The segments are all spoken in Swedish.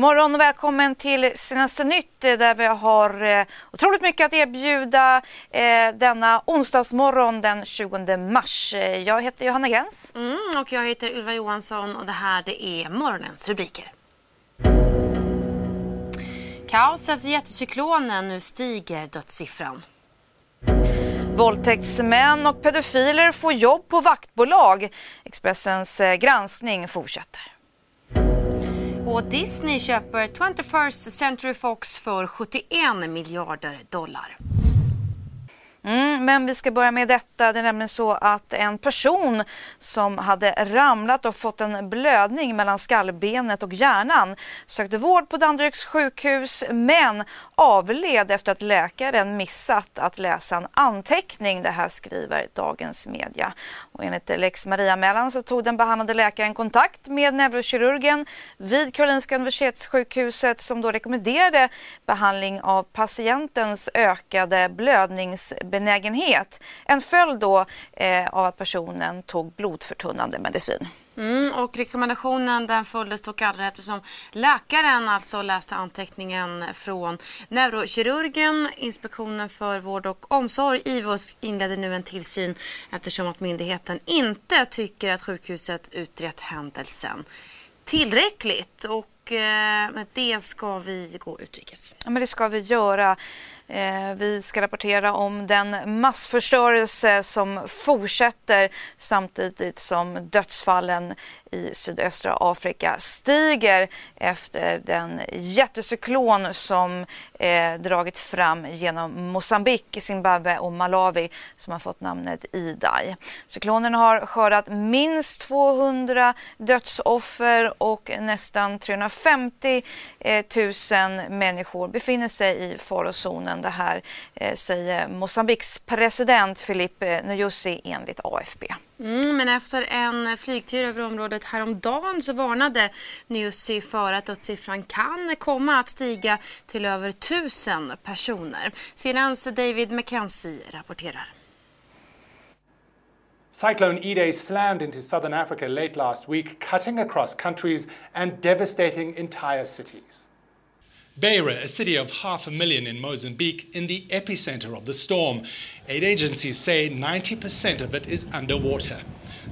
God morgon och välkommen till Senaste nytt eh, där vi har eh, otroligt mycket att erbjuda eh, denna onsdagsmorgon den 20 mars. Jag heter Johanna Gräns. Mm, och jag heter Ylva Johansson och det här det är morgonens rubriker. Kaos efter jättecyklonen, nu stiger dödssiffran. Våldtäktsmän och pedofiler får jobb på vaktbolag. Expressens granskning fortsätter. Och Disney köper 21st Century Fox för 71 miljarder dollar. Mm, men vi ska börja med detta. Det är nämligen så att en person som hade ramlat och fått en blödning mellan skallbenet och hjärnan sökte vård på Danderyds sjukhus men avled efter att läkaren missat att läsa en anteckning. Det här skriver Dagens Media. Och enligt Lex Maria-anmälan så tog den behandlade läkaren kontakt med neurokirurgen vid Karolinska Universitetssjukhuset som då rekommenderade behandling av patientens ökade blödnings blödningsbenägenhet. En följd då eh, av att personen tog blodförtunnande medicin. Mm, och rekommendationen den följdes dock aldrig eftersom läkaren alltså läste anteckningen från neurokirurgen. Inspektionen för vård och omsorg, IVOS, inledde nu en tillsyn eftersom att myndigheten inte tycker att sjukhuset utrett händelsen tillräckligt. Och eh, med det ska vi gå utrikes. Ja, men det ska vi göra. Eh, vi ska rapportera om den massförstörelse som fortsätter samtidigt som dödsfallen i sydöstra Afrika stiger efter den jättecyklon som eh, dragit fram genom Mosambik, Zimbabwe och Malawi som har fått namnet Idai. Cyklonen har skördat minst 200 dödsoffer och nästan 350 000 människor befinner sig i farozonen. Det här eh, säger Mosambiks president Philippe Nyusi enligt AFP. Mm, men efter en flygtur över området häromdagen så varnade Nyusi för att dödssiffran kan komma att stiga till över tusen personer. CNNs David McKenzie rapporterar. Cyclone Idai slammed into southern Africa late last week, cutting across countries and devastating entire cities. Beira, a city of half a million in Mozambique, in the epicenter of the storm. Aid agencies say 90% of it is underwater.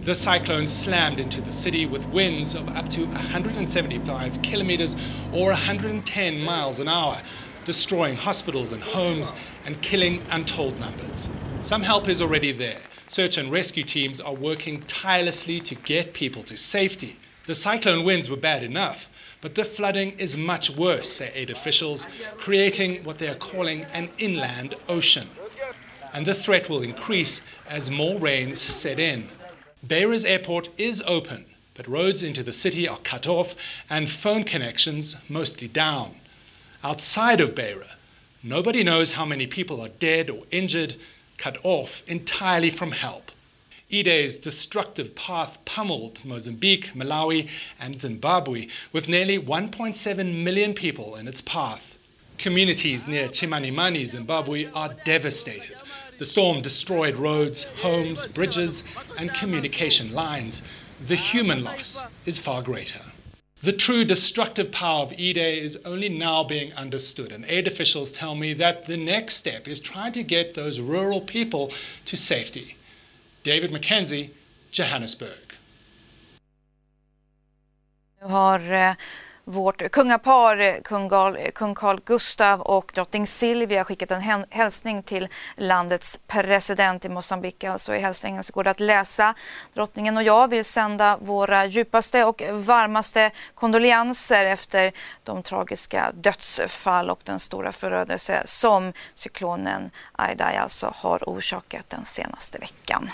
The cyclone slammed into the city with winds of up to 175 kilometers or 110 miles an hour, destroying hospitals and homes and killing untold numbers. Some help is already there. Search and rescue teams are working tirelessly to get people to safety. The cyclone winds were bad enough, but the flooding is much worse, say aid officials, creating what they are calling an inland ocean. And the threat will increase as more rains set in. Beira's airport is open, but roads into the city are cut off and phone connections mostly down. Outside of Beira, nobody knows how many people are dead or injured, cut off entirely from help. Idai's destructive path pummeled Mozambique, Malawi, and Zimbabwe, with nearly 1.7 million people in its path. Communities near Chimanimani, Zimbabwe, are devastated. The storm destroyed roads, homes, bridges, and communication lines. The human loss is far greater. The true destructive power of Idai is only now being understood, and aid officials tell me that the next step is trying to get those rural people to safety. David Mackenzie, Johannesburg. Nu har eh, vårt kungapar, eh, kung Carl, kung Carl Gustav och drottning Silvia skickat en hälsning till landets president i Mosambik. Alltså I hälsningen så går det att läsa. Drottningen och jag vill sända våra djupaste och varmaste kondolenser efter de tragiska dödsfall och den stora förödelse som cyklonen Idai alltså har orsakat den senaste veckan.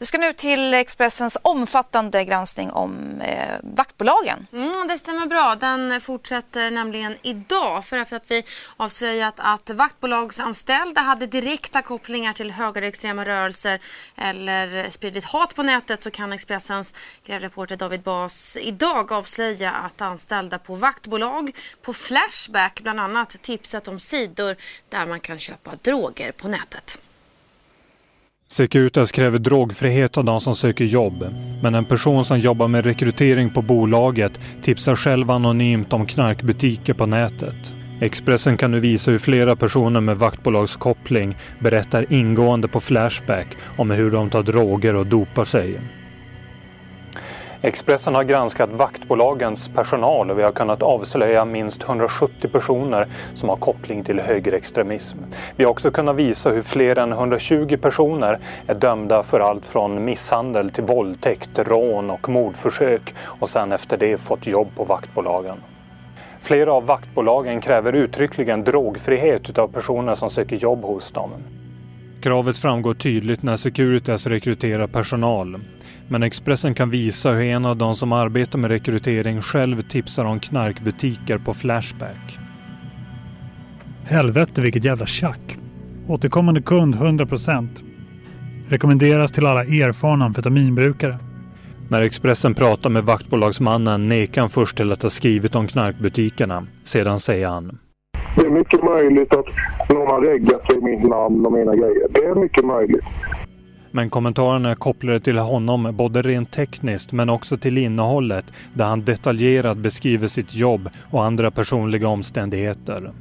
Vi ska nu till Expressens omfattande granskning om eh, vaktbolagen. Mm, det stämmer bra. Den fortsätter nämligen idag för efter att vi avslöjat att vaktbolagsanställda hade direkta kopplingar till högerextrema rörelser eller spridit hat på nätet så kan Expressens grävreporter David Bas idag avslöja att anställda på vaktbolag på Flashback bland annat tipsat om sidor där man kan köpa droger på nätet. Securitas kräver drogfrihet av de som söker jobb. Men en person som jobbar med rekrytering på bolaget tipsar själv anonymt om knarkbutiker på nätet. Expressen kan nu visa hur flera personer med vaktbolagskoppling berättar ingående på Flashback om hur de tar droger och dopar sig. Expressen har granskat vaktbolagens personal och vi har kunnat avslöja minst 170 personer som har koppling till högerextremism. Vi har också kunnat visa hur fler än 120 personer är dömda för allt från misshandel till våldtäkt, rån och mordförsök och sen efter det fått jobb på vaktbolagen. Flera av vaktbolagen kräver uttryckligen drogfrihet av personer som söker jobb hos dem. Kravet framgår tydligt när Securitas rekryterar personal. Men Expressen kan visa hur en av de som arbetar med rekrytering själv tipsar om knarkbutiker på Flashback. Helvete vilket jävla tjack. Återkommande kund 100%. Rekommenderas till alla erfarna amfetaminbrukare. När Expressen pratar med vaktbolagsmannen nekar han först till att ha skrivit om knarkbutikerna. Sedan säger han. Det är mycket möjligt att någon har reggat sig mitt namn och mina grejer. Det är mycket möjligt. Men kommentarerna kopplade till honom både rent tekniskt men också till innehållet där han detaljerat beskriver sitt jobb och andra personliga omständigheter.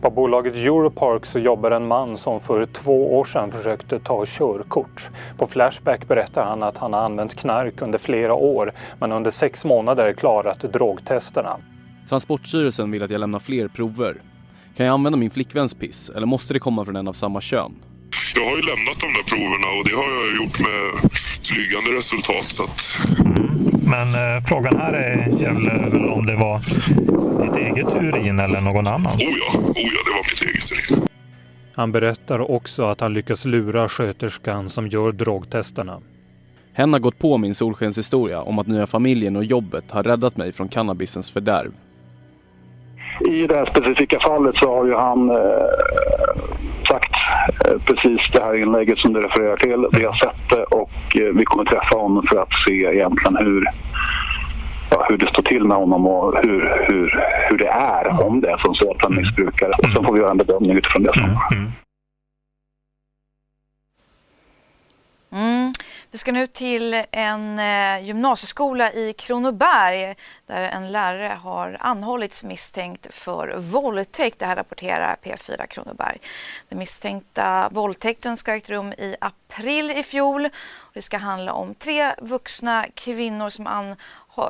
På bolaget Europark så jobbar en man som för två år sedan försökte ta körkort. På Flashback berättar han att han har använt knark under flera år men under sex månader klarat drogtesterna. Transportstyrelsen vill att jag lämnar fler prover. Kan jag använda min flickväns piss eller måste det komma från en av samma kön? Jag har ju lämnat de där proverna och det har jag gjort med flygande resultat. Så att... Men eh, frågan här är, gäller väl om det var ditt eget urin eller någon annan? Oh ja, oh ja det var mitt eget urin. Han berättar också att han lyckas lura sköterskan som gör drogtesterna. Hen har gått på min solskenshistoria om att nya familjen och jobbet har räddat mig från cannabisens fördärv. I det här specifika fallet så har ju han eh, sagt eh, precis det här inlägget som du refererar till. Vi har sett det och eh, vi kommer träffa honom för att se egentligen hur, ja, hur det står till med honom och hur, hur, hur det är, om det är som så att han missbrukar. Och sen får vi göra en bedömning utifrån det. Sen. Mm. Vi ska nu till en eh, gymnasieskola i Kronoberg där en lärare har anhållits misstänkt för våldtäkt. Det här rapporterar P4 Kronoberg. Den misstänkta våldtäkten ska ha ägt rum i april i fjol. Det ska handla om tre vuxna kvinnor som an,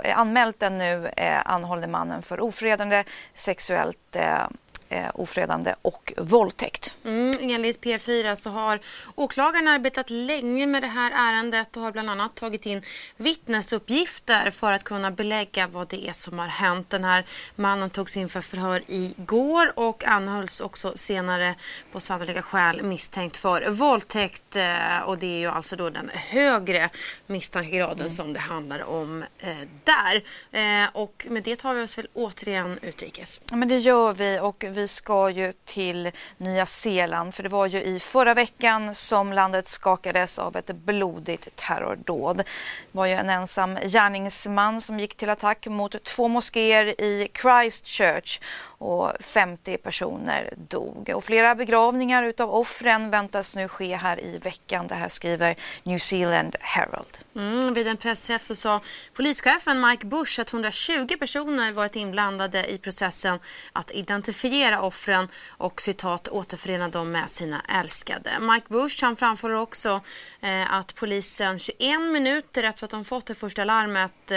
eh, anmält den nu eh, anhållne mannen för ofredande, sexuellt eh, eh, ofredande och våldtäkt. Mm, enligt P4 så har åklagaren arbetat länge med det här ärendet och har bland annat tagit in vittnesuppgifter för att kunna belägga vad det är som har hänt. Den här mannen togs in för förhör igår och anhölls också senare på sannolika skäl misstänkt för våldtäkt eh, och det är ju alltså då den högre misstankegraden mm. som det handlar om eh, där. Eh, och med det tar vi oss väl återigen utrikes. Ja, men det gör vi och vi vi ska ju till Nya Zeeland för det var ju i förra veckan som landet skakades av ett blodigt terrordåd. Det var ju en ensam gärningsman som gick till attack mot två moskéer i Christchurch och 50 personer dog. Och flera begravningar utav offren väntas nu ske här i veckan. Det här skriver New Zealand Herald. Mm, vid en pressträff så sa polischefen Mike Bush att 120 personer varit inblandade i processen att identifiera offren och citat återförena dem med sina älskade. Mike Bush han framför också eh, att polisen 21 minuter efter att de fått det första larmet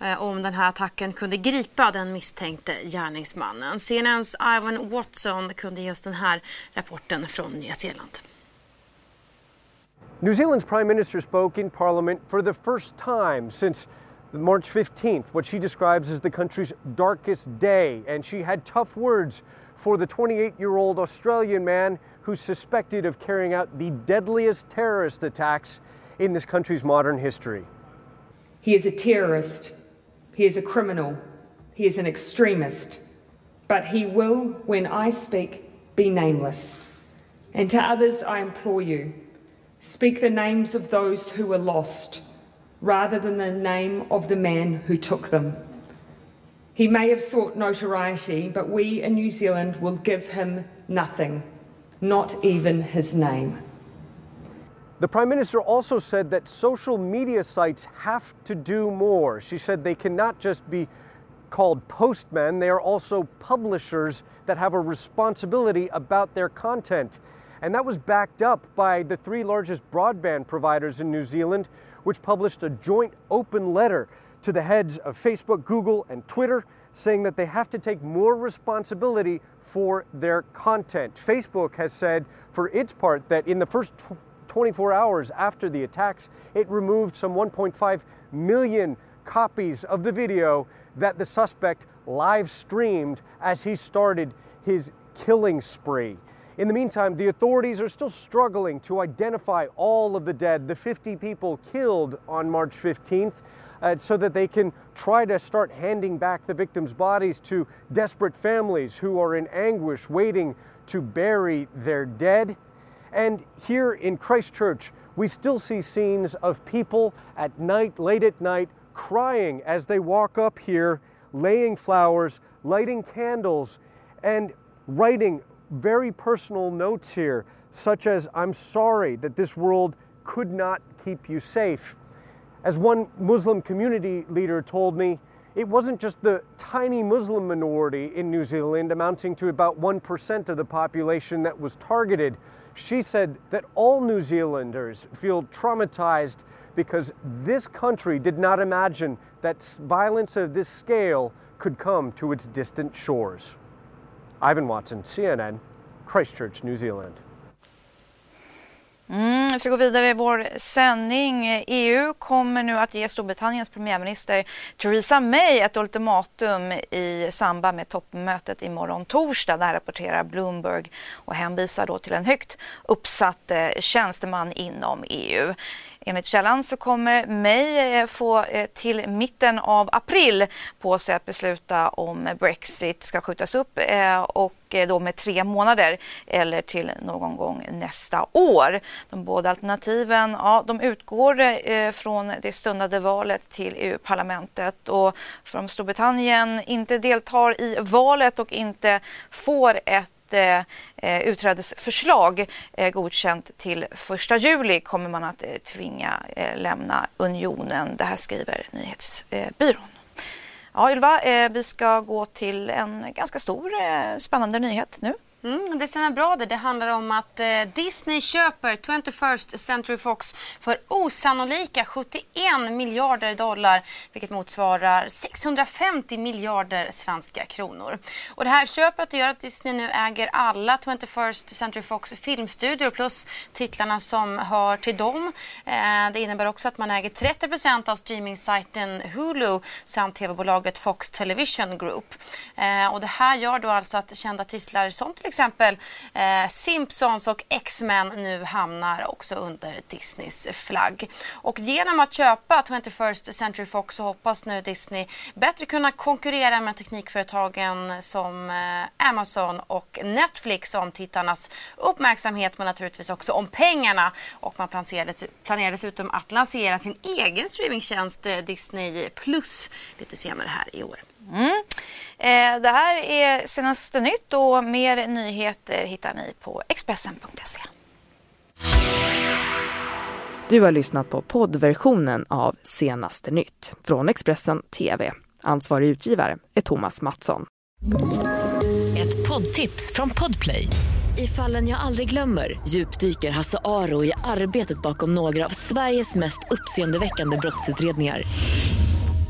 eh, om den här attacken kunde gripa den misstänkte gärningsmannen. CNNs Ivan Watson kunde ge oss den här rapporten från Nya Zeeland. New Zealand's Prime Minister spoke in Parliament for the first time since March 15th, what she describes as the country's darkest day. And she had tough words for the 28 year old Australian man who's suspected of carrying out the deadliest terrorist attacks in this country's modern history. He is a terrorist. He is a criminal. He is an extremist. But he will, when I speak, be nameless. And to others, I implore you speak the names of those who were lost rather than the name of the man who took them. He may have sought notoriety, but we in New Zealand will give him nothing, not even his name. The Prime Minister also said that social media sites have to do more. She said they cannot just be called postmen, they are also publishers that have a responsibility about their content. And that was backed up by the three largest broadband providers in New Zealand, which published a joint open letter to the heads of Facebook, Google, and Twitter, saying that they have to take more responsibility for their content. Facebook has said, for its part, that in the first 24 hours after the attacks, it removed some 1.5 million copies of the video that the suspect live streamed as he started his killing spree. In the meantime, the authorities are still struggling to identify all of the dead, the 50 people killed on March 15th, uh, so that they can try to start handing back the victims' bodies to desperate families who are in anguish waiting to bury their dead. And here in Christchurch, we still see scenes of people at night, late at night, crying as they walk up here, laying flowers, lighting candles, and writing very personal notes here, such as, I'm sorry that this world could not keep you safe. As one Muslim community leader told me, it wasn't just the tiny Muslim minority in New Zealand, amounting to about 1% of the population, that was targeted. She said that all New Zealanders feel traumatized because this country did not imagine that violence of this scale could come to its distant shores. Ivan Watson, CNN, Christchurch, New Zealand. Mm, vi ska gå vidare i vår sändning. EU kommer nu att ge Storbritanniens premiärminister Theresa May ett ultimatum i samband med toppmötet imorgon torsdag. Det här rapporterar Bloomberg och hänvisar då till en högt uppsatt eh, tjänsteman inom EU. Enligt källan så kommer May eh, få eh, till mitten av april på sig att besluta om Brexit ska skjutas upp eh, och då med tre månader eller till någon gång nästa år. De båda alternativen ja, de utgår från det stundande valet till EU-parlamentet och för om Storbritannien inte deltar i valet och inte får ett eh, eh utträdesförslag eh, godkänt till 1 juli kommer man att eh, tvinga eh, lämna unionen. Det här skriver Nyhetsbyrån. Ja, Ylva, eh, vi ska gå till en ganska stor eh, spännande nyhet nu. Mm, det stämmer bra det. Det handlar om att eh, Disney köper 21st Century Fox för osannolika 71 miljarder dollar vilket motsvarar 650 miljarder svenska kronor. Och det här köpet gör att Disney nu äger alla 21st Century Fox filmstudior plus titlarna som hör till dem. Eh, det innebär också att man äger 30% av streamingsajten Hulu samt tv-bolaget Fox Television Group. Eh, och det här gör då alltså att kända titlar som till exempel eh, Simpsons och X-Men nu hamnar också under Disneys flagg. Och genom att köpa 21st Century Fox så hoppas nu Disney bättre kunna konkurrera med teknikföretagen som eh, Amazon och Netflix om tittarnas uppmärksamhet men naturligtvis också om pengarna. Och man planerar, planerar dessutom att lansera sin egen streamingtjänst eh, Disney Plus lite senare här i år. Mm. Eh, det här är senaste nytt och mer nyheter hittar ni på Expressen.se. Du har lyssnat på poddversionen av Senaste nytt från Expressen TV. Ansvarig utgivare är Thomas Mattsson. Ett poddtips från Podplay. I fallen jag aldrig glömmer djupdyker Hasse Aro i arbetet bakom några av Sveriges mest uppseendeväckande brottsutredningar